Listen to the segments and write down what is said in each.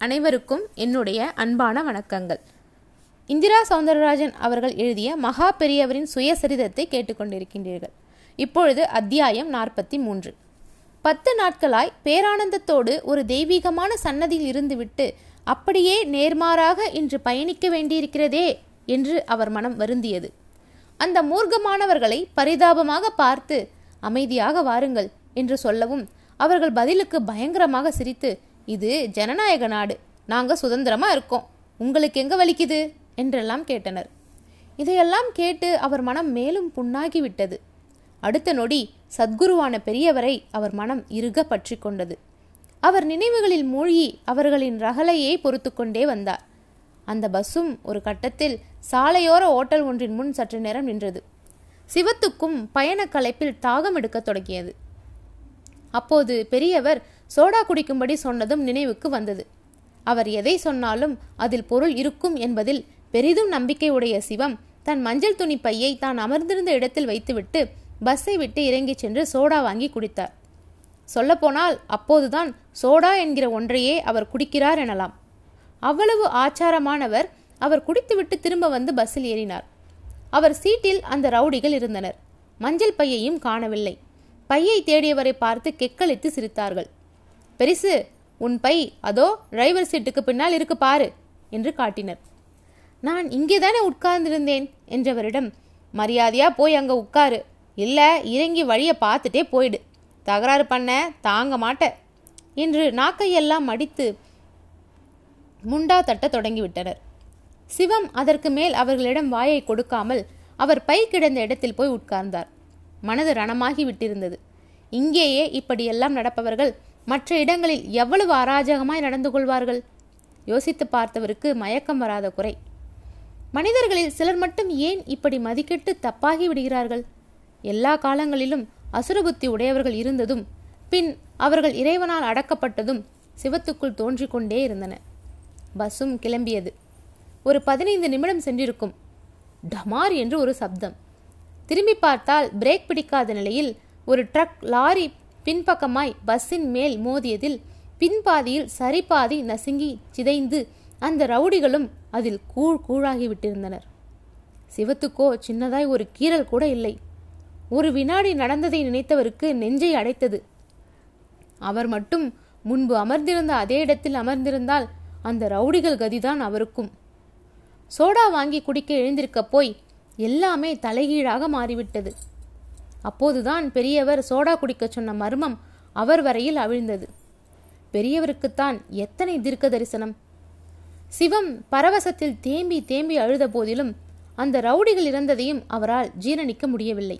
அனைவருக்கும் என்னுடைய அன்பான வணக்கங்கள். இந்திரா சௌந்தரராஜன் அவர்கள் எழுதிய மகா பெரியவரின் சுயசரிதத்தை கேட்டுக்கொண்டிருக்கின்றீர்கள். இப்பொழுது அத்தியாயம் நாற்பத்தி மூன்று பத்து நாட்களாய் பேரானந்தத்தோடு ஒரு தெய்வீகமான சன்னதியில் இருந்துவிட்டு அப்படியே நேர்மாறாக இன்று பயணிக்க வேண்டியிருக்கிறதே என்று அவர் மனம் வருந்தியது. அந்த மூர்க்கமானவர்களை பரிதாபமாக பார்த்து அமைதியாக வாருங்கள் என்று சொல்லவும் அவர்கள் பதிலுக்கு பயங்கரமாக சிரித்து இது ஜனநாயக நாடு. நாங்கள் சுதந்திரமாக இருக்கோம். உங்களுக்கு எங்கே வலிக்குது? என்றெல்லாம் கேட்டனர். இதையெல்லாம் கேட்டு அவர் மனம் மேலும் புண்ணாகி விட்டது அடுத்த நொடி சத்குருவான பெரியவரை அவர் மனம் இறுக பற்றி கொண்டது. அவர் நினைவுகளில் மூழ்கி அவர்களின் ரகலையை பொறுத்து கொண்டே வந்தார். அந்த பஸ்ஸும் ஒரு கட்டத்தில் சாலையோர ஓட்டல் ஒன்றின் முன் சற்று நேரம் நின்றது. சிவத்துக்கும் பயண களைப்பில் தாகம் எடுக்கத் தொடங்கியது. அப்போது பெரியவர் சோடா குடிக்கும்படி சொன்னதும் நினைவுக்கு வந்தது. அவர் எதை சொன்னாலும் அதில் பொருள் இருக்கும் என்பதில் பெரிதும் நம்பிக்கை உடைய சிவம் தன் மஞ்சள் துணி பையை தான் அமர்ந்திருந்த இடத்தில் வைத்துவிட்டு பஸ்ஸை விட்டு இறங்கிச் சென்று சோடா வாங்கி குடித்தார். சொல்லப்போனால் அப்போதுதான் சோடா என்கிற ஒன்றையே அவர் குடிக்கிறார் எனலாம். அவ்வளவு ஆச்சாரமானவர் அவர் குடித்துவிட்டு திரும்ப வந்து பஸ்ஸில் ஏறினார். அவர் சீட்டில் அந்த ரவுடிகள் இருந்தனர். மஞ்சள் பையையும் காணவில்லை. பையை தேடியவரை பார்த்து கெக்களித்து சிரித்தார்கள். பெரிசு உன் பை அதோ டிரைவர் சீட்டுக்கு பின்னால் இருக்கு பாரு என்று காட்டினர். நான் இங்கேதானே உட்கார்ந்திருந்தேன் என்றவரிடம் மரியாதையா போய் அங்கே உட்காரு. இல்லை இறங்கி வழியை பார்த்துட்டே போயிடு. தகராறு பண்ண தாங்க மாட்ட என்று நாக்கையெல்லாம் மடித்து முண்டா தட்ட தொடங்கிவிட்டனர். சிவம் அதற்கு மேல் அவர்களிடம் வாயை கொடுக்காமல் அவர் பை கிடந்த இடத்தில் போய் உட்கார்ந்தார். மனது ரணமாகி விட்டிருந்தது. இங்கேயே இப்படியெல்லாம் நடப்பவர்கள் மற்ற இடங்களில் எவ்வளவு அராஜகமாய் நடந்து கொள்வார்கள்? யோசித்து பார்த்தவருக்கு மயக்கம் வராத குறை. மனிதர்களில் சிலர் மட்டும் ஏன் இப்படி மதிக்கெட்டு தப்பாகி விடுகிறார்கள்? எல்லா காலங்களிலும் அசுரபுத்தி உடையவர்கள் இருந்ததும் பின் அவர்கள் இறைவனால் அடக்கப்பட்டதும் சிவத்துக்குள் தோன்றிக் கொண்டே இருந்தன. பஸ்ஸும் கிளம்பியது. ஒரு பதினைந்து நிமிடம் சென்றிருக்கும். டமார் என்று ஒரு சப்தம். திரும்பி பார்த்தால் பிரேக் பிடிக்காத நிலையில் ஒரு ட்ரக் லாரி பின்பக்கமாய் பஸ்ஸின் மேல் மோதியதில் பின்பாதியில் சரிபாதி நசுங்கி சிதைந்து அந்த ரவுடிகளும் அதில் கூழ் கூழாகி விட்டிருந்தனர். சிவத்துக்கோ சின்னதாய் ஒரு கீறல் கூட இல்லை. ஒரு வினாடி நடந்ததை நினைத்தவருக்கு நெஞ்சை அடைத்தது. அவர் மட்டும் முன்பு அமர்ந்திருந்த அதே இடத்தில் அமர்ந்திருந்தால் அந்த ரவுடிகள் கதிதான் அவருக்கும். சோடா வாங்கி குடிக்க எழுந்திருக்க போய் எல்லாமே தலைகீழாக மாறிவிட்டது. அப்போதுதான் பெரியவர் சோடா குடிக்கச் சொன்ன மர்மம் அவர் வரையில் அவிழ்ந்தது. பெரியவருக்குத்தான் எத்தனை தீர்க்க தரிசனம் சிவம் பரவசத்தில் தேம்பி தேம்பி அழுத போதிலும் அந்த ரவுடிகள் இறந்ததையும் அவரால் ஜீரணிக்க முடியவில்லை.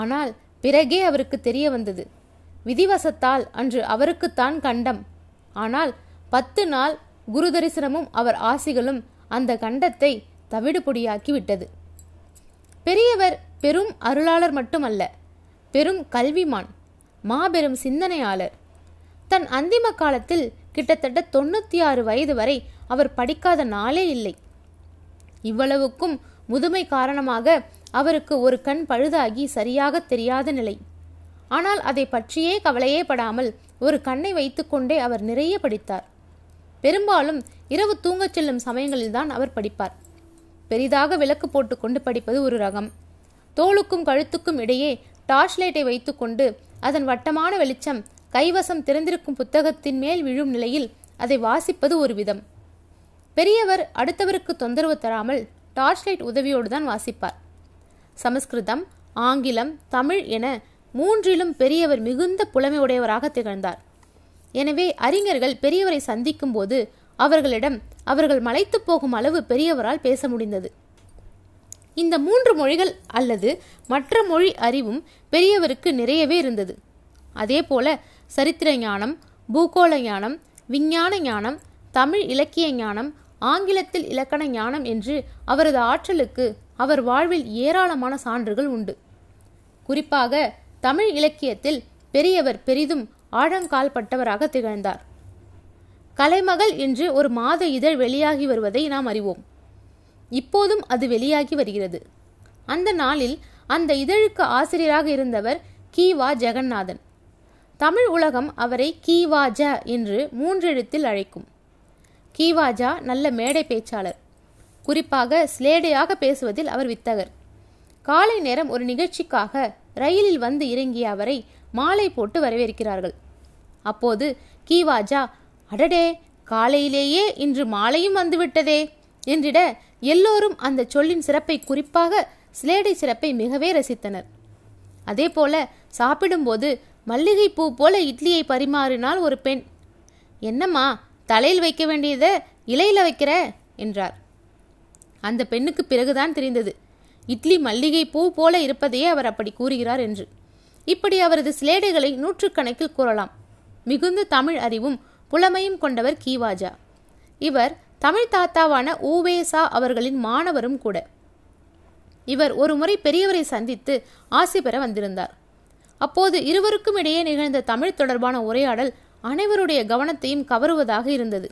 ஆனால் பிறகே அவருக்கு தெரிய வந்தது. விதிவசத்தால் அன்று அவருக்குத்தான் கண்டம். ஆனால் பத்து நாள் குரு தரிசனமும் அவர் ஆசிகளும் அந்த கண்டத்தை தவிடுபொடியாக்கி விட்டது. பெரியவர் பெரும் அருளாளர் மட்டுமல்ல பெரும் கல்விமான் மாபெரும் சிந்தனையாளர். தன் அந்திம காலத்தில் கிட்டத்தட்ட தொண்ணூத்தி ஆறு வயது வரை அவர் படிக்காத நாளே இல்லை. இவ்வளவுக்கும் முதுமை காரணமாக அவருக்கு ஒரு கண் பழுதாகி சரியாக தெரியாத நிலை. ஆனால் அதை பற்றியே கவலையே படாமல் ஒரு கண்ணை வைத்துக்கொண்டே அவர் நிறைய படித்தார். பெரும்பாலும் இரவு தூங்கச் செல்லும் சமயங்களில்தான் அவர் படிப்பார். பெரிதாக விளக்கு போட்டுக்கொண்டு படிப்பது ஒரு ரகம். தோளுக்கும் கழுத்துக்கும் இடையே டார்ச் லைட்டை வைத்துக்கொண்டு அதன் வட்டமான வெளிச்சம் கைவசம் திறந்திருக்கும் புத்தகத்தின் மேல் விழும் நிலையில் அதை வாசிப்பது ஒரு விதம் பெரியவர் அடுத்தவருக்கு தொந்தரவு தராமல் டார்ச் லைட் உதவியோடு தான் வாசிப்பார். சமஸ்கிருதம் ஆங்கிலம் தமிழ் என மூன்றிலும் பெரியவர் மிகுந்த புலமை உடையவராக திகழ்ந்தார். எனவே அறிஞர்கள் பெரியவரை சந்திக்கும் போது அவர்களிடம் அவர்கள் மலைத்து போகும் அளவு பெரியவரால் பேச முடிந்தது. இந்த மூன்று மொழிகள் அல்லது மற்ற மொழி அறிவும் பெரியவருக்கு நிறையவே இருந்தது. அதே போல சரித்திர ஞானம் பூகோள ஞானம் விஞ்ஞான ஞானம் தமிழ் இலக்கிய ஞானம் ஆங்கிலத்தில் இலக்கண ஞானம் என்று அவரது ஆற்றலுக்கு அவர் வாழ்வில் ஏராளமான சான்றுகள் உண்டு. குறிப்பாக தமிழ் இலக்கியத்தில் பெரியவர் பெரிதும் ஆழங்கால் பட்டவராக திகழ்ந்தார். கலைமகள் என்று ஒரு மாத இதழ் வெளியாகி வருவதை நாம் அறிவோம். இப்போதும் அது வெளியாகி வருகிறது. அந்த நாளில் அந்த இதழுக்கு ஆசிரியராக இருந்தவர் கீவா ஜெகநாதன். தமிழ் உலகம் அவரை கீவா ஜ என்று மூன்றெழுத்தில் அழைக்கும். கீவாஜா நல்ல மேடை பேச்சாளர். குறிப்பாக ஸ்லேடையாக பேசுவதில் அவர் வித்தகர். காலை நேரம் ஒரு நிகழ்ச்சிக்காக ரயிலில் வந்து இறங்கிய அவரை மாலை போட்டு வரவேற்கிறார்கள். அப்போது கீவாஜா அடடே காலையிலேயே இன்று மாலையும் வந்துவிட்டதே! என்றிட எல்லோரும் அந்த சொல்லின் சிறப்பை குறிப்பாக சிலேடை சிறப்பை மிகவே ரசித்தனர். அதே போல சாப்பிடும்போது மல்லிகை பூ போல இட்லியை பரிமாறினாள் ஒரு பெண். என்னம்மா தலையில் வைக்க வேண்டியதை இலையில வைக்கிற? என்றார். அந்த பெண்ணுக்கு பிறகுதான் தெரிந்தது. இட்லி மல்லிகை பூ போல இருப்பதையே அவர் அப்படி கூறுகிறார் என்று. இப்படி அவரது சிலேடைகளை நூற்றுக்கணக்கில் கூறலாம். மிகுந்த தமிழ் அறிவும் புலமையும் கொண்டவர் கீவாஜா இவர் தமிழ் தாத்தாவான ஊவேசா அவர்களின் மாணவரும் கூட. இவர் ஒரு முறை பெரியவரை சந்தித்து ஆசி பெற வந்திருந்தார். அப்போது இருவருக்கும் இடையே நிகழ்ந்த தமிழ் தொடர்பான உரையாடல் அனைவருடைய கவனத்தையும் கவருவதாக இருந்தது.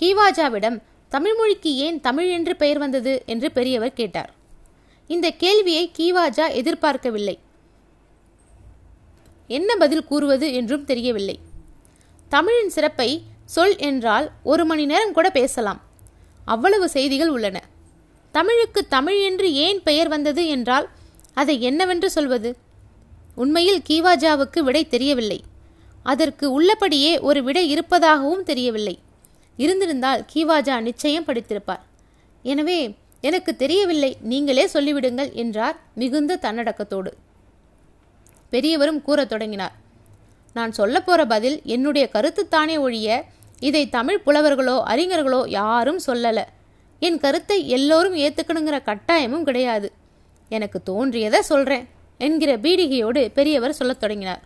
கீவாஜாவிடம் தமிழ் மொழிக்கு ஏன் தமிழ் என்று பெயர் வந்தது? என்று பெரியவர் கேட்டார். இந்த கேள்வியை கீவாஜா எதிர்பார்க்கவில்லை. என்ன பதில் கூறுவது என்றும் தெரியவில்லை. தமிழின் சிறப்பை சொல் என்றால் ஒரு மணி நேரம் கூட பேசலாம். அவ்வளவு செய்திகள் உள்ளன. தமிழுக்கு தமிழ் என்று ஏன் பெயர் வந்தது என்றால் அதை என்னவென்று சொல்வது? உண்மையில் கீவாஜாவுக்கு விடை தெரியவில்லை. அதற்கு உள்ளபடியே ஒரு விடை இருப்பதாகவும் தெரியவில்லை. இருந்திருந்தால் கீவாஜா நிச்சயம் படித்திருப்பார். எனவே எனக்கு தெரியவில்லை நீங்களே சொல்லிவிடுங்கள் என்றார் மிகுந்த தன்னடக்கத்தோடு. பெரியவரும் கூறத் தொடங்கினார். நான் சொல்லப்போற பதில் என்னுடைய கருத்துத்தானே ஒழிய இதை தமிழ் புலவர்களோ அறிஞர்களோ யாரும் சொல்லலை. என் கருத்தை எல்லோரும் ஏற்றுக்கணுங்கிற கட்டாயமும் கிடையாது. எனக்கு தோன்றியதை சொல்கிறேன் என்கிற பீடிகையோடு பெரியவர் சொல்லத் தொடங்கினார்.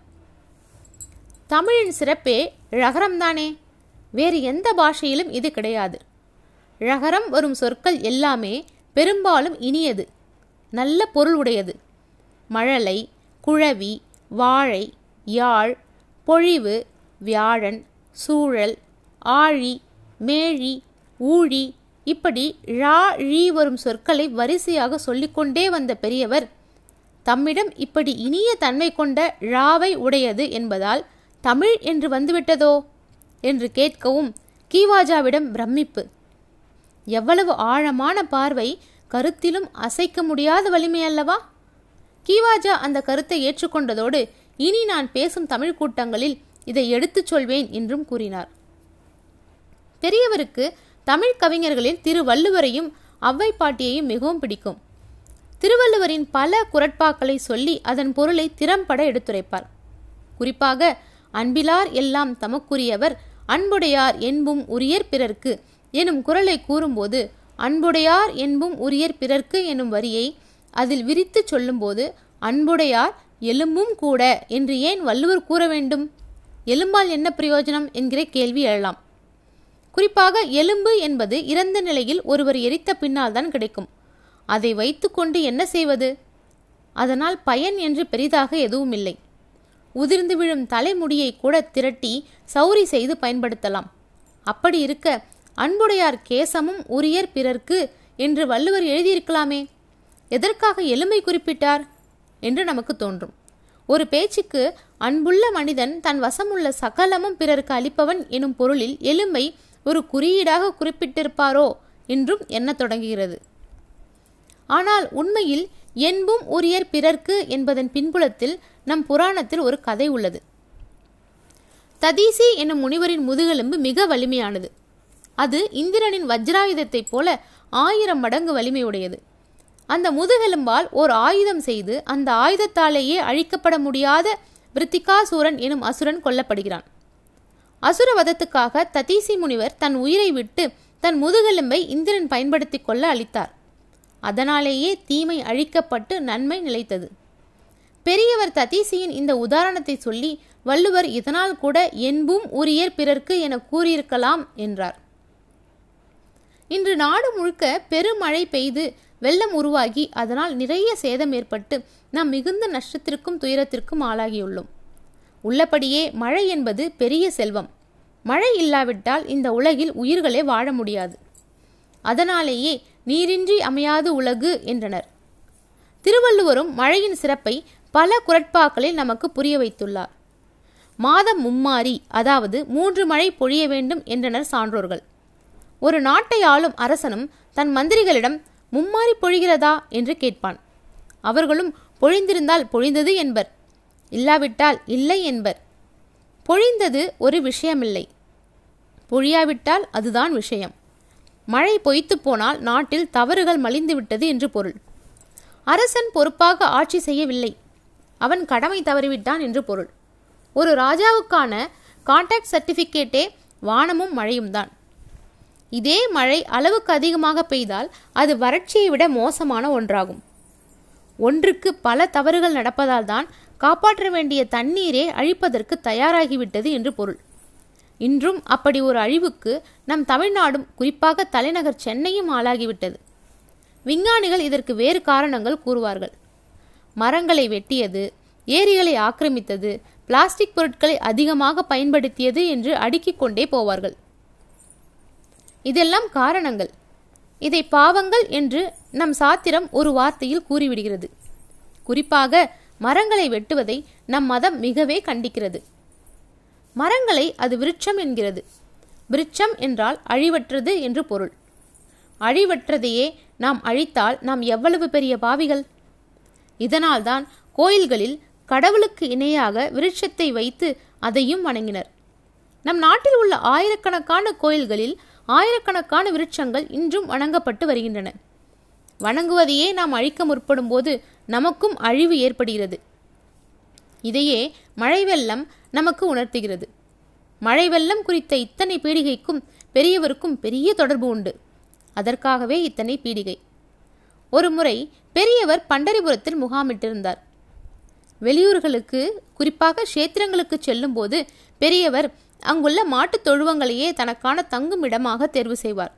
தமிழின் சிறப்பே ழகரம்தானே வேறு எந்த பாஷையிலும் இது கிடையாது. ழகரம் வரும் சொற்கள் எல்லாமே பெரும்பாலும் இனியது நல்ல பொருள் உடையது மழலை குழவி வாழை யாழ் பொழிவு வியாழன் சூழல் ஆழி மேழி ஊழி இப்படி ழா ழி வரும் சொற்களை வரிசையாக சொல்லிக்கொண்டே வந்த பெரியவர் தம்மிடம் இப்படி இனிய தன்மை கொண்ட ழாவை உடையது என்பதால் தமிழ் என்று வந்துவிட்டதோ? என்று கேட்கவும் கீவாஜாவிடம் பிரமிப்பு. எவ்வளவு ஆழமான பார்வை கருத்திலும் அசைக்க முடியாத வலிமை அல்லவா? கீவாஜா அந்த கருத்தை ஏற்றுக்கொண்டதோடு இனி நான் பேசும் தமிழ் கூட்டங்களில் இதை எடுத்துச் சொல்வேன் என்றும் கூறினார். பெரியவருக்கு தமிழ் கவிஞர்களில் திரு வள்ளுவரையும் அவ்வை பாட்டியையும் மிகவும் பிடிக்கும். திருவள்ளுவரின் பல குரட்பாக்களை சொல்லி அதன் பொருளை திறம்பட எடுத்துரைப்பார். குறிப்பாக அன்பிலார் எல்லாம் தமக்குரியவர் அன்புடையார் என்பும் உரியர் பிறர்க்கு எனும் குரலை கூறும்போது அன்புடையார் என்பும் உரியர் பிறர்க்கு எனும் வரியை அதில் விரித்து சொல்லும்போது அன்புடையார் எலும்பும் கூட என்று ஏன் வள்ளுவர் கூற வேண்டும்? எலும்பால் என்ன பிரயோஜனம் என்கிற கேள்வி எழலாம். குறிப்பாக எலும்பு என்பது இறந்த நிலையில் ஒருவர் எரித்த பின்னால் தான் கிடைக்கும். அதை வைத்துக்கொண்டு என்ன செய்வது? அதனால் பயன் என்று பெரிதாக எதுவும் இல்லை உதிர்ந்து விழும் தலைமுடியை கூட திரட்டி சௌரி செய்து பயன்படுத்தலாம். அப்படி இருக்க அன்புடையார் கேசமும் உரியர் பிறர்க்கு என்று வள்ளுவர் எழுதியிருக்கலாமே. எதற்காக எலும்பை குறிப்பிட்டார்? என்று நமக்கு தோன்றும். ஒரு பேச்சுக்கு அன்புள்ள மனிதன் தன் வசமுள்ள சகலமும் பிறருக்கு அளிப்பவன் எனும் பொருளில் எலும்பை ஒரு குறியீடாக குறிப்பிட்டிருப்பாரோ என்றும் எண்ணத் தொடங்குகிறது. ஆனால் உண்மையில் என்பும் உரியர் பிறர்க்கு என்பதன் பின்புலத்தில் நம் புராணத்தில் ஒரு கதை உள்ளது. ததீசி என்னும் முனிவரின் முதுகெலும்பு மிக வலிமையானது. அது இந்திரனின் வஜ்ராயுதத்தைப் போல ஆயிரம் மடங்கு வலிமையுடையது. அந்த முதுகெலும்பால் ஓர் ஆயுதம் செய்து அந்த ஆயுதத்தாலேயே அழிக்கப்பட முடியாத விருத்திகாசூரன் எனும் அசுரன் கொல்லப்படுகிறான். அசுரவதத்துக்காக ததீசி முனிவர் தன் உயிரை விட்டு தன் முதுகெலும்பை இந்திரன் பயன்படுத்திக் கொள்ள அளித்தார். அதனாலேயே தீமை அழிக்கப்பட்டு நன்மை நிலைத்தது. பெரியவர் ததீசியின் இந்த உதாரணத்தை சொல்லி வள்ளுவர் இதனால் கூட என்பும் உரியர் பிறர்க்கு என கூறியிருக்கலாம் என்றார். இன்று நாடு முழுக்க பெருமழை பெய்து வெள்ளம் உருவாகி அதனால் நிறைய சேதம் ஏற்பட்டு நாம் மிகுந்த நஷ்டத்திற்கும் துயரத்திற்கும் ஆளாகியுள்ளோம். உள்ளபடியே மழை என்பது பெரிய செல்வம். மழை இல்லாவிட்டால் இந்த உலகில் உயிர்களே வாழ முடியாது. அதனாலேயே நீரின்றி அமையாது உலகு என்றனர். திருவள்ளுவரும் மழையின் சிறப்பை பல குரட்பாக்களில் நமக்கு புரிய வைத்துள்ளார். மாதம் மும்மாறி அதாவது மூன்று மழை பொழிய வேண்டும் என்றனர் சான்றோர்கள். ஒரு நாட்டை ஆளும் அரசனும் தன் மந்திரிகளிடம் மும்மாறி பொழிகிறதா என்று கேட்பான். அவர்களும் பொழிந்திருந்தால் பொழிந்தது என்பர். இல்லாவிட்டால் இல்லை என்பர். பொழிந்தது ஒரு விஷயமில்லை. பொழியாவிட்டால் அதுதான் விஷயம். மழை பொய்த்து போனால் நாட்டில் தவறுகள் மலிந்துவிட்டது என்று பொருள். அரசன் பொறுப்பாக ஆட்சி செய்யவில்லை. அவன் கடமை தவறிவிட்டான் என்று பொருள். ஒரு ராஜாவுக்கான கான்டாக்ட் சர்டிஃபிகேட்டே வானமும் மழையும் தான். இதே மழை அளவுக்கு அதிகமாக பெய்தால் அது வறட்சியை விட மோசமான ஒன்றாகும். ஒன்றுக்கு பல தவறுகள் நடப்பதால் தான் காப்பாற்ற வேண்டிய தண்ணீரே அழிப்பதற்கு தயாராகிவிட்டது என்று பொருள். இன்றும் அப்படி ஒரு அழிவுக்கு நம் தமிழ்நாடும் குறிப்பாக தலைநகர் சென்னையும் ஆளாகிவிட்டது. விஞ்ஞானிகள் இதற்கு வேறு காரணங்கள் கூறுவார்கள். மரங்களை வெட்டியது ஏரிகளை ஆக்கிரமித்தது பிளாஸ்டிக் பொருட்களை அதிகமாக பயன்படுத்தியது என்று அடுக்கிக் கொண்டே போவார்கள். இதெல்லாம் காரணங்கள். இதை பாவங்கள் என்று நம் சாத்திரம் ஒரு வார்த்தையில் கூறிவிடுகிறது. குறிப்பாக மரங்களை வெட்டுவதை நம் மதம் மிகவே கண்டிக்கிறது. மரங்களை அது விருட்சம் என்கிறது. விருட்சம் என்றால் அழிவற்றது என்று பொருள். அழிவற்றதையே நாம் அழித்தால் நாம் எவ்வளவு பெரிய பாவிகள்? இதனால்தான் கோயில்களில் கடவுளுக்கு இணையாக விருட்சத்தை வைத்து அதையும் வணங்கினர். நம் நாட்டில் உள்ள ஆயிரக்கணக்கான கோயில்களில் ஆயிரக்கணக்கான விருட்சங்கள் இன்றும் வணங்கப்பட்டு வருகின்றன. வணங்குவதையே நாம் அழிக்க முற்படும் போது நமக்கும் அழிவு ஏற்படுகிறது. இதையே மழை வெள்ளம் நமக்கு உணர்த்துகிறது. மழை வெள்ளம் குறித்த இத்தனை பீடிகைக்கும் பெரியவருக்கும் பெரிய தொடர்பு உண்டு. அதற்காகவே இத்தனை பீடிகை. ஒரு முறை பெரியவர் பண்டரிபுரத்தில் முகாமிட்டிருந்தார். வெளியூர்களுக்கு குறிப்பாக கஷேத்திரங்களுக்கு செல்லும்போது பெரியவர் அங்குள்ள மாட்டுத் தொழுவங்களையே தனக்கான தங்கும் இடமாக தேர்வு செய்வார்.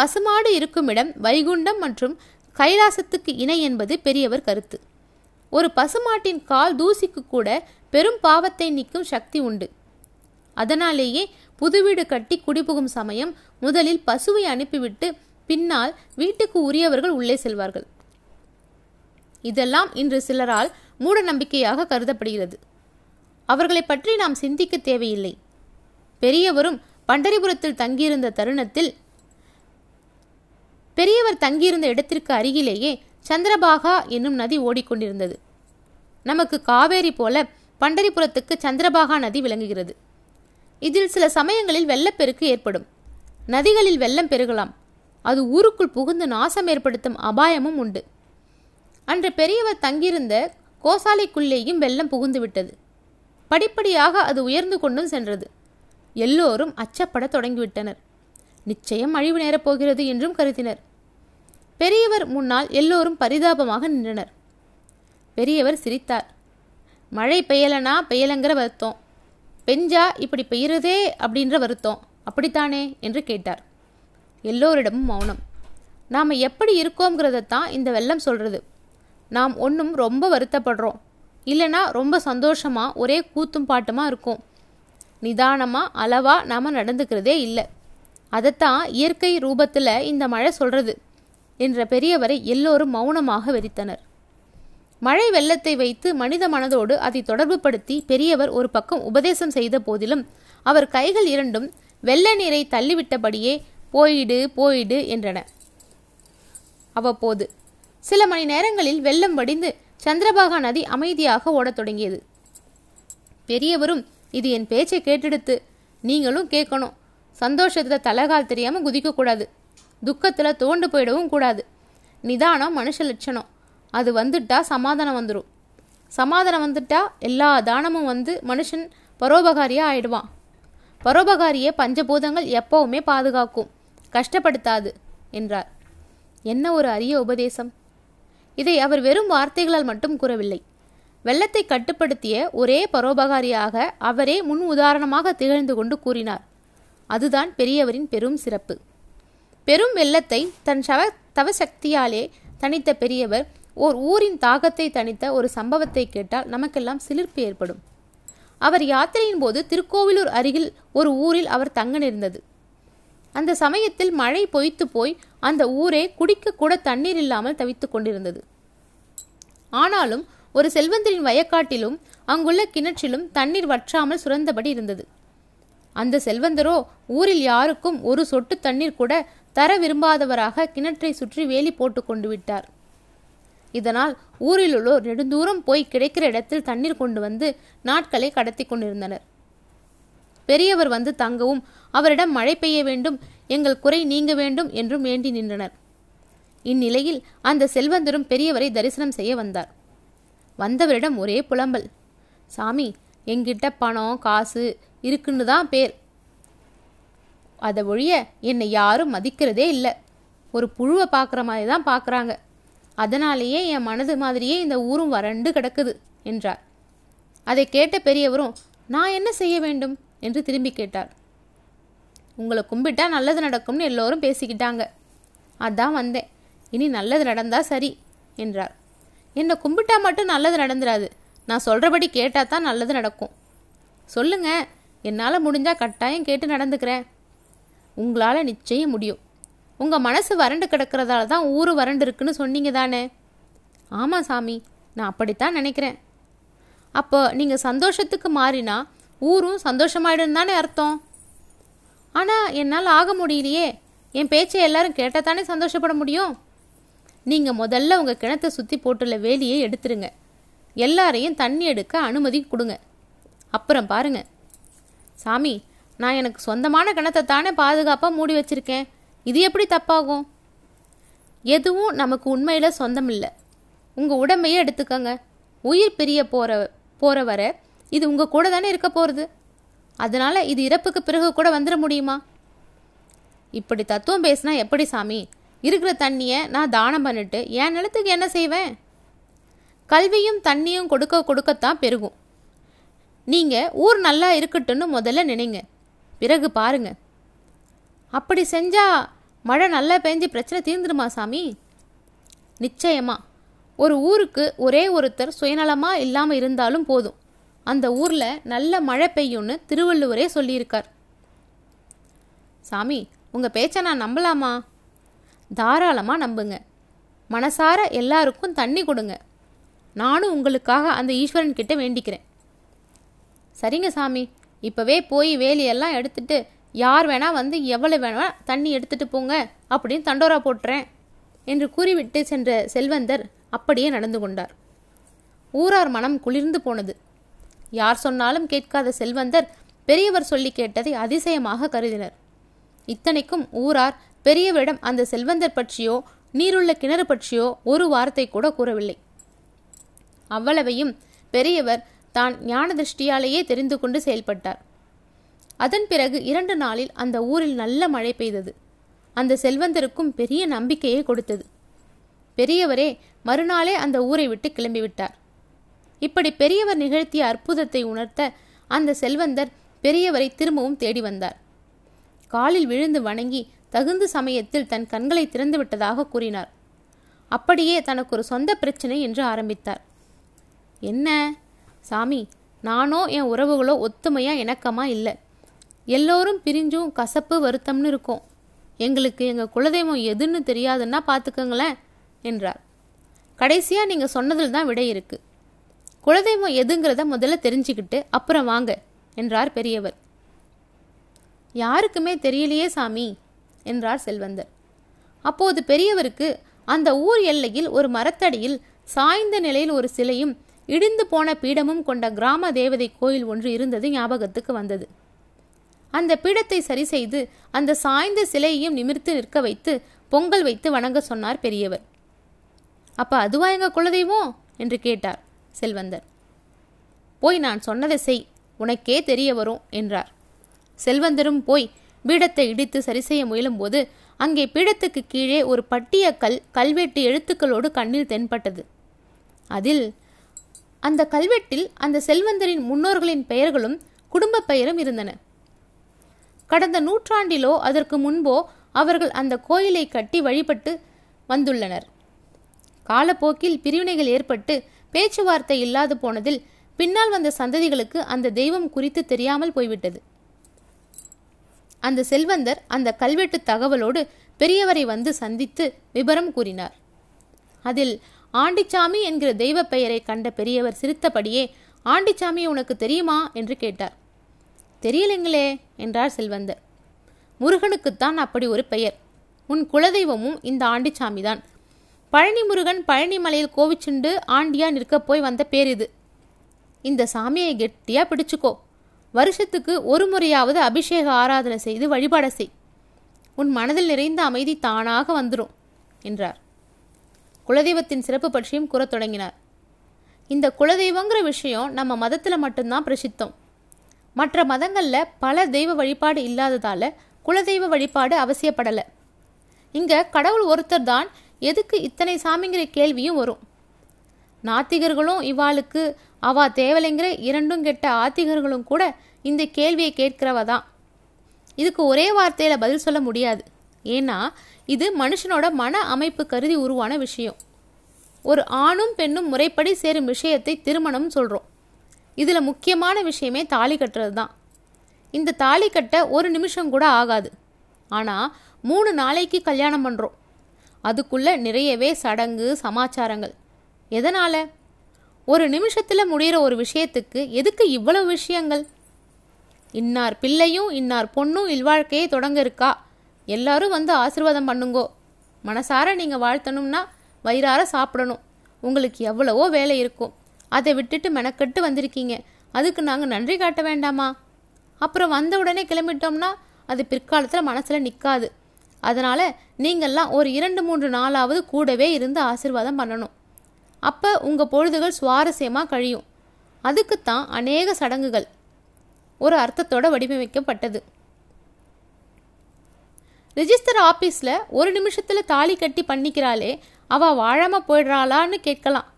பசுமாடு இருக்கும் இடம் வைகுண்டம் மற்றும் கைலாசத்துக்கு இணை என்பது பெரியவர் கருத்து. ஒரு பசுமாட்டின் கால் தூசிக்கு கூட பெரும் பாவத்தை நீக்கும் சக்தி உண்டு. அதனாலேயே புது வீடு கட்டி குடிபுகும் சமயம் முதலில் பசுவை அனுப்பிவிட்டு பின்னால் வீட்டுக்கு உரியவர்கள் உள்ளே செல்வார்கள். இதெல்லாம் இன்று சிலரால் மூட நம்பிக்கையாக கருதப்படுகிறது. அவர்களை பற்றி நாம் சிந்திக்க தேவையில்லை. பெரியவரும் பண்டரிபுரத்தில் தங்கியிருந்த தருணத்தில் பெரியவர் தங்கியிருந்த இடத்திற்கு அருகிலேயே சந்திரபாகா என்னும் நதி ஓடிக்கொண்டிருந்தது. நமக்கு காவேரி போல பண்டரிபுரத்துக்கு சந்திரபாகா நதி விளங்குகிறது. இதில் சில சமயங்களில் வெள்ளப்பெருக்கு ஏற்படும். நதிகளில் வெள்ளம் பெருகலாம். அது ஊருக்குள் புகுந்து நாசம் ஏற்படுத்தும் அபாயமும் உண்டு. அன்று பெரியவர் தங்கியிருந்த கோசாலைக்குள்ளேயும் வெள்ளம் புகுந்து விட்டது படிப்படியாக அது உயர்ந்து கொண்டும் சென்றது. எல்லோரும் அச்சப்பட தொடங்கிவிட்டனர். நிச்சயம் அழிவு நேரப்போகிறது என்றும் கருதினர். பெரியவர் முன்னால் எல்லோரும் பரிதாபமாக நின்றனர். பெரியவர் சிரித்தார். மழை பெய்யலனா பெய்யலங்கிற வருத்தம். பெஞ்சா இப்படி பெய்யறதே அப்படின்ற வருத்தம். அப்படித்தானே? என்று கேட்டார். எல்லோரிடமும் மௌனம். நாம் எப்படி இருக்கோங்கிறதத்தான் இந்த வெள்ளம் சொல்கிறது நாம் ஒன்றும் ரொம்ப வருத்தப்படுறோம். இல்லைனா ரொம்ப சந்தோஷமாக ஒரே கூத்தும் பாட்டுமா இருக்கும். நிதானமாக அளவாக நாம் நடந்துக்கிறதே இல்லை. அதைத்தான் இயற்கை ரூபத்தில் இந்த மழை சொல்கிறது என்ற பெரியவரை எல்லோரும் மௌனமாக வெறித்தனர். மழை வெள்ளத்தை வைத்து மனித மனதோடு அதை தொடர்புபடுத்தி பெரியவர் ஒரு பக்கம் உபதேசம் செய்த போதிலும் அவர் கைகள் இரண்டும் வெள்ள நீரை தள்ளிவிட்டபடியே போயிடு போயிடு என்றன. அவ்வப்போது சில மணி நேரங்களில் வெள்ளம் வடிந்து சந்திரபாகா நதி அமைதியாக ஓடத் தொடங்கியது. பெரியவரும் இது என் பேச்சை கேட்டெடுத்து நீங்களும் கேட்கணும். சந்தோஷத்தில் தலகால் தெரியாமல் குதிக்கக்கூடாது துக்கத்தில் தோண்டு போயிடவும் கூடாது. நிதானம் மனுஷ லட்சணம். அது வந்துட்டா சமாதானம் வந்துடும் சமாதானம் வந்துட்டா எல்லா தானமும் வந்து மனுஷன் பரோபகாரியாக ஆயிடுவான். பரோபகாரியை பஞ்சபூதங்கள் எப்பவுமே பாதுகாக்கும். கஷ்டப்படுத்தாது என்றார். என்ன ஒரு அரிய உபதேசம்? இதை அவர் வெறும் வார்த்தைகளால் மட்டும் கூறவில்லை. வெள்ளத்தை கட்டுப்படுத்திய ஒரே பரோபகாரியாக அவரே முன் உதாரணமாக திகழ்ந்து கொண்டு கூறினார். அதுதான் பெரியவரின் பெரும் சிறப்பு. பெரும் வெள்ளத்தை தன் சவ தவசக்தியாலே தனித்த பெரியவர் ஓர் ஊரின் தாகத்தை தணித்த ஒரு சம்பவத்தை கேட்டால் நமக்கெல்லாம் சிலிர்ப்பு ஏற்படும். அவர் யாத்திரையின் போது திருக்கோவிலூர் அருகில் ஒரு ஊரில் அவர் தங்க நேர்ந்தது அந்த சமயத்தில் மழை பொய்த்து போய் அந்த ஊரே குடிக்க கூட தண்ணீர் இல்லாமல் தவித்துக் கொண்டிருந்தது. ஆனாலும் ஒரு செல்வந்தரின் வயக்காட்டிலும் அங்குள்ள கிணற்றிலும் தண்ணீர் வற்றாமல் சுரந்தபடி இருந்தது. அந்த செல்வந்தரோ ஊரில் யாருக்கும் ஒரு சொட்டு தண்ணீர் கூட தர விரும்பாதவராக கிணற்றை சுற்றி வேலி போட்டு கொண்டு விட்டார். இதனால் ஊரில் உள்ளோர் நெடுந்தூரம் போய் கிடைக்கிற இடத்தில் தண்ணீர் கொண்டு வந்து நாட்களை கடத்தி கொண்டிருந்தனர். பெரியவர் வந்து தங்கவும் அவரிடம் மழை பெய்ய வேண்டும் எங்கள் குறை நீங்க வேண்டும் என்றும் வேண்டி நின்றனர். இந்நிலையில் அந்த செல்வந்தரும் பெரியவரை தரிசனம் செய்ய வந்தார். வந்தவரிடம் ஒரே புலம்பல் சாமி எங்கிட்ட பணம் காசு இருக்குன்னு தான் பேர். அதை ஒழிய என்னை யாரும் மதிக்கிறதே இல்லை. ஒரு புழுவை பார்க்குற மாதிரி தான் பார்க்குறாங்க. அதனாலேயே என் மனது மாதிரியே இந்த ஊரும் வறண்டு கிடக்குது என்றார். அதை கேட்ட பெரியவரும் நான் என்ன செய்ய வேண்டும்? என்று திரும்பி கேட்டார். உங்களை கும்பிட்டா நல்லது நடக்கும்னு எல்லோரும் பேசிக்கிட்டாங்க. அதான் வந்தேன். இனி நல்லது நடந்தா சரி என்றார். என்னை கும்பிட்டா மட்டும் நல்லது நடந்துராது. நான் சொல்கிறபடி கேட்டால் தான் நல்லது நடக்கும். சொல்லுங்கள் என்னால் முடிஞ்சால் கட்டாயம் கேட்டு நடந்துக்கிறேன். உங்களால் நிச்சயம் முடியும். உங்கள் மனசு வறண்டு கிடக்கிறதால தான் ஊர் வறண்டு இருக்குன்னு சொன்னீங்க தானே? ஆமாம் சாமி நான் அப்படித்தான் நினைக்கிறேன். அப்போ நீங்கள் சந்தோஷத்துக்கு மாறினா ஊரும் சந்தோஷமாயிடும் தானே அர்த்தம்? ஆனால் என்னால் ஆக முடியலையே. என் பேச்சை எல்லாரும் கேட்டால் தானே சந்தோஷப்பட முடியும்? நீங்கள் முதல்ல உங்கள் கிணத்தை சுற்றி போட்டுள்ள வேலியை எடுத்துருங்க. எல்லாரையும் தண்ணி எடுக்க அனுமதி கொடுங்க. அப்புறம் பாருங்கள் சாமி நான் எனக்கு சொந்தமான கிணத்தை தானே பாதுகாப்பாக மூடி வச்சிருக்கேன். இது எப்படி தப்பாகும்? எதுவும் நமக்கு உண்மையில் சொந்தம் இல்லை உங்கள் உடம்பையே எடுத்துக்கோங்க. உயிர் பிரிய போகிற போகிற வர இது உங்கள் கூட தானே இருக்க போகிறது அதனால் இது இறப்புக்கு பிறகு கூட வந்துட முடியுமா? இப்படி தத்துவம் பேசினா எப்படி சாமி? இருக்கிற தண்ணியை நான் தானம் பண்ணிட்டு என் நிலத்துக்கு என்ன செய்வேன்? கல்வியும் தண்ணியும் கொடுக்க கொடுக்கத்தான் பெருகும். நீங்கள் ஊர் நல்லா இருக்கட்டும்னு முதல்ல நினைங்க. பிறகு பாருங்க. அப்படி செஞ்சால் மழை நல்லா பெஞ்சு பிரச்சனை தீர்ந்துருமா சாமி? நிச்சயமா. ஒரு ஊருக்கு ஒரே ஒருத்தர் சுயநலமாக இல்லாமல் இருந்தாலும் போதும். அந்த ஊரில் நல்ல மழை பெய்யும்னு திருவள்ளுவரே சொல்லியிருக்கார். சாமி உங்கள் பேச்சை நான் நம்பலாமா? தாராளமாக நம்புங்க. மனசார எல்லாருக்கும் தண்ணி கொடுங்க. நானும் உங்களுக்காக அந்த ஈஸ்வரன் கிட்ட வேண்டிக்கிறேன். சரிங்க சாமி. இப்போவே போய் வேலியெல்லாம் எடுத்துட்டு யார் வேணா வந்து எவ்வளவு வேணா தண்ணி எடுத்துட்டு போங்க அப்படின்னு தண்டோரா போட்டுறேன் என்று கூறிவிட்டு சென்ற செல்வந்தர் அப்படியே நடந்து கொண்டார். ஊரார் மனம் குளிர்ந்து போனது. யார் சொன்னாலும் கேட்காத செல்வந்தர் பெரியவர் சொல்லி கேட்டதை அதிசயமாக கருதினர். இத்தனைக்கும் ஊரார் பெரியவரிடம் அந்த செல்வந்தர் பற்றியோ நீருள்ள கிணறு பற்றியோ ஒரு வார்த்தை கூட கூறவில்லை. அவ்வளவையும் பெரியவர் தான் ஞான திருஷ்டியாலேயே தெரிந்து கொண்டு செயல்பட்டார். அதன் பிறகு இரண்டு நாளில் அந்த ஊரில் நல்ல மழை பெய்தது. அந்த செல்வந்தருக்கும் பெரிய நம்பிக்கையை கொடுத்தது. பெரியவரே மறுநாளே அந்த ஊரை விட்டு கிளம்பிவிட்டார். இப்படி பெரியவர் நிகழ்த்திய அற்புதத்தை உணர்த்த அந்த செல்வந்தர் பெரியவரை திரும்பவும் தேடி வந்தார். காலில் விழுந்து வணங்கி தகுந்த சமயத்தில் தன் கண்களை திறந்து விட்டதாக கூறினார். அப்படியே தனக்கு ஒரு சொந்த பிரச்சனை என்று ஆரம்பித்தார். என்ன? சாமி நானோ என் உறவுகளோ ஒத்துமையா இணக்கமா இல்லை. எல்லோரும் பிரிஞ்சும் கசப்பு வருத்தம்னு இருக்கும். எங்களுக்கு எங்கள் குலதெய்வம் எதுன்னு தெரியாதுன்னா பார்த்துக்கோங்களேன் என்றார். கடைசியாக நீங்கள் சொன்னதில் தான் விடை இருக்கு. குலதெய்வம் எதுங்கிறத முதல்ல தெரிஞ்சுக்கிட்டு அப்புறம் வாங்க என்றார் பெரியவர். யாருக்குமே தெரியலையே சாமி என்றார் செல்வந்தர். அப்போது பெரியவருக்கு அந்த ஊர் எல்லையில் ஒரு மரத்தடியில் சாய்ந்த நிலையில் ஒரு சிலையும் இடிந்து போன பீடமும் கொண்ட கிராம தேவதை கோயில் ஒன்று இருந்தது ஞாபகத்துக்கு வந்தது. அந்த பீடத்தை சரி செய்து அந்த சாய்ந்த சிலையையும் நிமிர்த்து நிற்க வைத்து பொங்கல் வைத்து வணங்க சொன்னார் பெரியவர். அப்ப அதுவா எங்க குலதெய்வம் என்று கேட்டார் செல்வந்தர். போய் நான் சொன்னதை செய் உனக்கே தெரிய வரும் என்றார். செல்வந்தரும் போய் பீடத்தை இடித்து சரி செய்ய முயலும்போது அங்கே பீடத்துக்கு கீழே ஒரு பட்டிய கல் கல்வெட்டு எழுத்துக்களோடு கண்ணில் தென்பட்டது. அதில் அந்த கல்வெட்டில் அந்த செல்வந்தரின் முன்னோர்களின் பெயர்களும் குடும்ப பெயரும் இருந்தன. கடந்த நூற்றாண்டிலோ அதற்கு முன்போ அவர்கள் அந்த கோயிலை கட்டி வழிபட்டு வந்துள்ளனர். காலப்போக்கில் பிரிவினைகள் ஏற்பட்டு பேச்சுவார்த்தை இல்லாது போனதில் பின்னால் வந்த சந்ததிகளுக்கு அந்த தெய்வம் குறித்து தெரியாமல் போய்விட்டது. அந்த செல்வந்தர் அந்த கல்வெட்டு தகவலோடு பெரியவரை வந்து சந்தித்து விபரம் கூறினார். அதில் ஆண்டிச்சாமி என்கிற தெய்வ பெயரை கண்ட பெரியவர் சிரித்தபடியே ஆண்டிச்சாமி உனக்கு தெரியுமா? என்று கேட்டார். தெரியலைங்களே என்றார் செல்வந்தர். முருகனுக்குத்தான் அப்படி ஒரு பெயர். உன் குலதெய்வமும் இந்த ஆண்டிச்சாமிதான். பழனி முருகன் பழனி மலையில் கோவிச்சுண்டு ஆண்டியா நிற்கப் போய் வந்த பேர் இது இந்த சாமியை கெட்டியா பிடிச்சுக்கோ. வருஷத்துக்கு ஒரு முறையாவது அபிஷேக ஆராதனை செய்து வழிபாட செய். உன் மனதில் நிறைந்த அமைதி தானாக வந்துடும் என்றார். குலதெய்வத்தின் சிறப்பு பற்றியும் கூறத் தொடங்கினார். இந்த குலதெய்வங்கிற விஷயம் நம்ம மதத்தில் மட்டும்தான் பிரசித்தம். மற்ற மதங்களில் பல தெய்வ வழிபாடு இல்லாததால் குலதெய்வ வழிபாடு அவசியப்படலை. இங்கே கடவுள் ஒருத்தர் தான் எதுக்கு இத்தனை சாமிங்கிற கேள்வியும் வரும். நாத்திகர்களும் இவாளுக்கு அவா தேவலைங்கிற இரண்டும் கெட்ட ஆத்திகர்களும் கூட இந்த கேள்வியை கேட்கிறவ தான். இதுக்கு ஒரே வார்த்தையில் பதில் சொல்ல முடியாது. ஏன்னா இது மனுஷனோட மன அமைப்பு கருதி உருவான விஷயம். ஒரு ஆணும் பெண்ணும் முறைப்படி சேரும் விஷயத்தை திருமணம் சொல்கிறோம் இதில் முக்கியமான விஷயமே தாலி கட்டுறது தான். இந்த தாலி கட்ட ஒரு நிமிஷம் கூட ஆகாது. ஆனால் மூணு நாளைக்கு கல்யாணம் பண்ணுறோம் அதுக்குள்ள நிறையவே சடங்கு சமாச்சாரங்கள். எதனால்? ஒரு நிமிஷத்தில் முடிகிற ஒரு விஷயத்துக்கு எதுக்கு இவ்வளவு விஷயங்கள்? இன்னார் பிள்ளையும் இன்னார் பொண்ணும் இல்வாழ்க்கையை தொடங்க இருக்கா? எல்லாரும் வந்து ஆசிர்வாதம் பண்ணுங்கோ. மனசார நீங்கள் வாழ்த்தணும்னா வயிறார சாப்பிடணும். உங்களுக்கு எவ்வளவோ வேலை இருக்கும். அதை விட்டுட்டு மெனக்கட்டு வந்திருக்கீங்க. அதுக்கு நாங்கள் நன்றி காட்ட வேண்டாமா? அப்புறம் வந்த உடனே கிளம்பிட்டோம்னா அது பிற்காலத்தில் மனசில் நிற்காது அதனால் நீங்கள்லாம் ஒரு இரண்டு மூன்று நாளாவது கூடவே இருந்து ஆசீர்வாதம் பண்ணணும். அப்போ உங்கள் பொழுதுகள் சுவாரஸ்யமாக கழியும். அதுக்குத்தான் அநேக சடங்குகள். ஒரு அர்த்தத்தோட வடிவமைக்கப்பட்டது. ரிஜிஸ்டர் ஆஃபீஸில் ஒரு நிமிஷத்தில் தாலி கட்டி பண்ணிக்கிறாளே அவள் வாழாமல் போயிடுறாளான்னு கேட்கலாம்.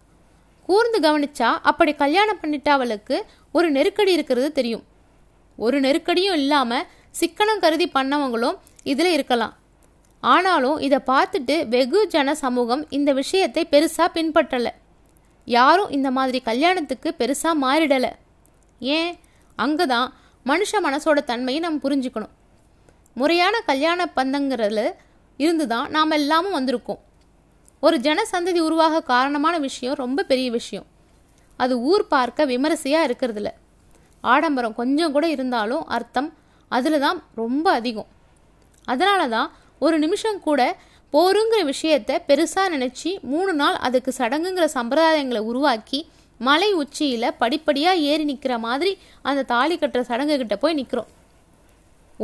கூர்ந்து கவனிச்சா அப்படி கல்யாணம் பண்ணிட்ட அவளுக்கு ஒரு நெருக்கடி இருக்கிறது தெரியும். ஒரு நெருக்கடியும் இல்லாமல் சிக்கனம் கருதி பண்ணவங்களும் இதில் இருக்கலாம். ஆனாலும் இதை பார்த்துட்டு வெகு ஜன சமூகம் இந்த விஷயத்தை பெருசாக பின்பற்றலை. யாரும் இந்த மாதிரி கல்யாணத்துக்கு பெருசாக மாறிடலை. ஏன்? அங்கே தான் மனுஷ மனசோட தன்மையை நம்ம புரிஞ்சுக்கணும். முறையான கல்யாண பந்தங்கிறதுல இருந்து தான் நாம் எல்லாமும் வந்திருக்கோம். ஒரு ஜனசந்ததி உருவாக காரணமான விஷயம் ரொம்ப பெரிய விஷயம். அது ஊர் பார்க்க விமரிசையாக இருக்கிறதுல. ஆடம்பரம் கொஞ்சம் கூட இருந்தாலும் அர்த்தம் அதில் தான் ரொம்ப அதிகம். அதனால தான் ஒரு நிமிஷம் கூட போருங்கிற விஷயத்த பெருசாக நினச்சி மூணு நாள் அதுக்கு சடங்குங்கிற சம்பிரதாயங்களை உருவாக்கி மலை உச்சியில் படிப்படியாக ஏறி நிற்கிற மாதிரி அந்த தாலி கட்டுற சடங்குகிட்ட போய் நிற்கிறோம்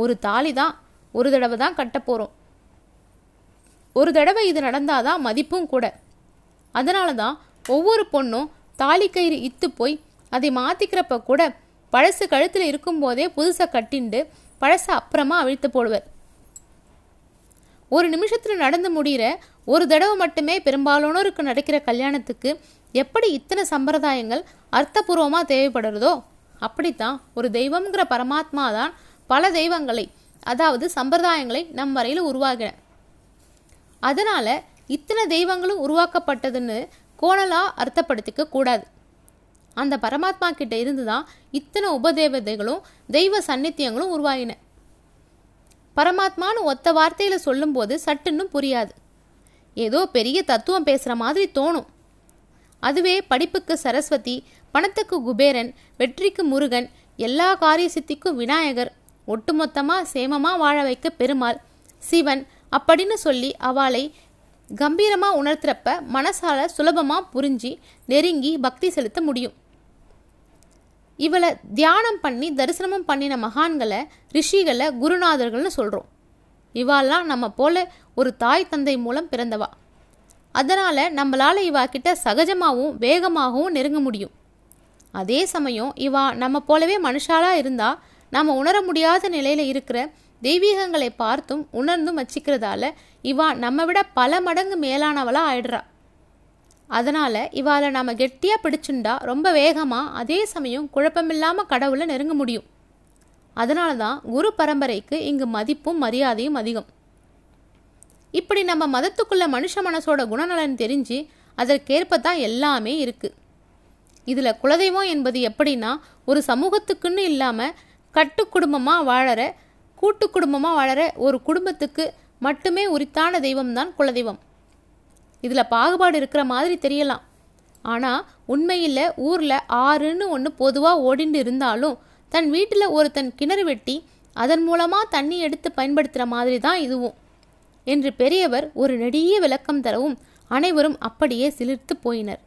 ஒரு தாலி தான் ஒரு தடவை தான் கட்ட போகிறோம் ஒரு தடவை இது நடந்தாதான் மதிப்பும் கூட. அதனால தான் ஒவ்வொரு பொண்ணும் தாலி கயிறு இத்து போய் அதை மாற்றிக்கிறப்ப கூட பழசு கழுத்தில் இருக்கும்போதே புதுசை கட்டிண்டு பழசை அப்புறமா அவிழ்த்து போடுவர். ஒரு நிமிஷத்தில் நடந்து முடிகிற ஒரு தடவை மட்டுமே பெரும்பாலானோருக்கு நடக்கிற கல்யாணத்துக்கு எப்படி இத்தனை சம்பிரதாயங்கள் அர்த்தபூர்வமாக தேவைப்படுறதோ அப்படித்தான் ஒரு தெய்வம்ங்கிற பரமாத்மா தான் பல தெய்வங்களை அதாவது சம்பிரதாயங்களை நம் வரையில் உருவாகின அதனால இத்தனை தெய்வங்களும் உருவாக்கப்பட்டதுன்னு கோணலா அர்த்தப்படுத்திக்க கூடாது. அந்த பரமாத்மா கிட்ட இருந்து தான் இத்தனை உபதேவதைகளும் தெய்வ சந்நித்தியங்களும் உருவாகின பரமாத்மான்னு ஒத்த வார்த்தையில் சொல்லும்போது சட்டுன்னு புரியாது. ஏதோ பெரிய தத்துவம் பேசுகிற மாதிரி தோணும். அதுவே படிப்புக்கு சரஸ்வதி பணத்துக்கு குபேரன் வெற்றிக்கு முருகன் எல்லா காரிய சித்திக்கும் விநாயகர் ஒட்டுமொத்தமாக சேமமாக வாழ வைக்க பெருமாள். சிவன் அப்படின்னு சொல்லி அவளை கம்பீரமாக உணர்த்துறப்ப மனசால சுலபமாக புரிஞ்சு நெருங்கி பக்தி செலுத்த முடியும். இவளை தியானம் பண்ணி தரிசனமும் பண்ணின மகான்களை ரிஷிகளை குருநாதர்கள்னு சொல்கிறோம் இவாள்லாம் நம்ம போல ஒரு தாய் தந்தை மூலம் பிறந்தவா. அதனால் நம்மளால் இவா கிட்ட சகஜமாகவும் வேகமாகவும் நெருங்க முடியும். அதே சமயம் இவா நம்ம போலவே மனுஷாலாக இருந்தால் நாம் உணர முடியாத நிலையில் இருக்கிற தெய்வீகங்களை பார்த்தும் உணர்ந்தும் வச்சிக்கிறதால இவா நம்ம விட பல மடங்கு மேலானவளாக ஆயிடுறா. அதனால் இவாளை நாம் கெட்டியாக பிடிச்சுண்டா ரொம்ப வேகமாக அதே சமயம் குழப்பமில்லாமல் கடவுளை நெருங்க முடியும். அதனால தான் குரு பரம்பரைக்கு இங்கு மதிப்பும் மரியாதையும் அதிகம். இப்படி நம்ம மதத்துக்குள்ள மனுஷ மனசோட குணநலன் தெரிஞ்சு அதற்கேற்ப தான் எல்லாமே இருக்கு. இதில் குலதெய்வம் என்பது எப்படின்னா ஒரு சமூகத்துக்குன்னு இல்லாமல் கட்டு குடும்பமாக வாழற கூட்டு குடும்பமாக வாழற ஒரு குடும்பத்துக்கு மட்டுமே உரித்தான தெய்வம் தான் குலதெய்வம். இதில் பாகுபாடு இருக்கிற மாதிரி தெரியலாம். ஆனால் உண்மையில் ஊரில் ஆறுன்னு ஒன்று பொதுவாக ஓடிண்டு இருந்தாலும் தன் வீட்டில் ஒருத்தன் கிணறு வெட்டி அதன் மூலமாக தண்ணி எடுத்து பயன்படுத்துகிற மாதிரி தான் இதுவும். என்று பெரியவர் ஒரு நெடிய விளக்கம் தரவும் அனைவரும் அப்படியே சிலிர்த்து போயினர்.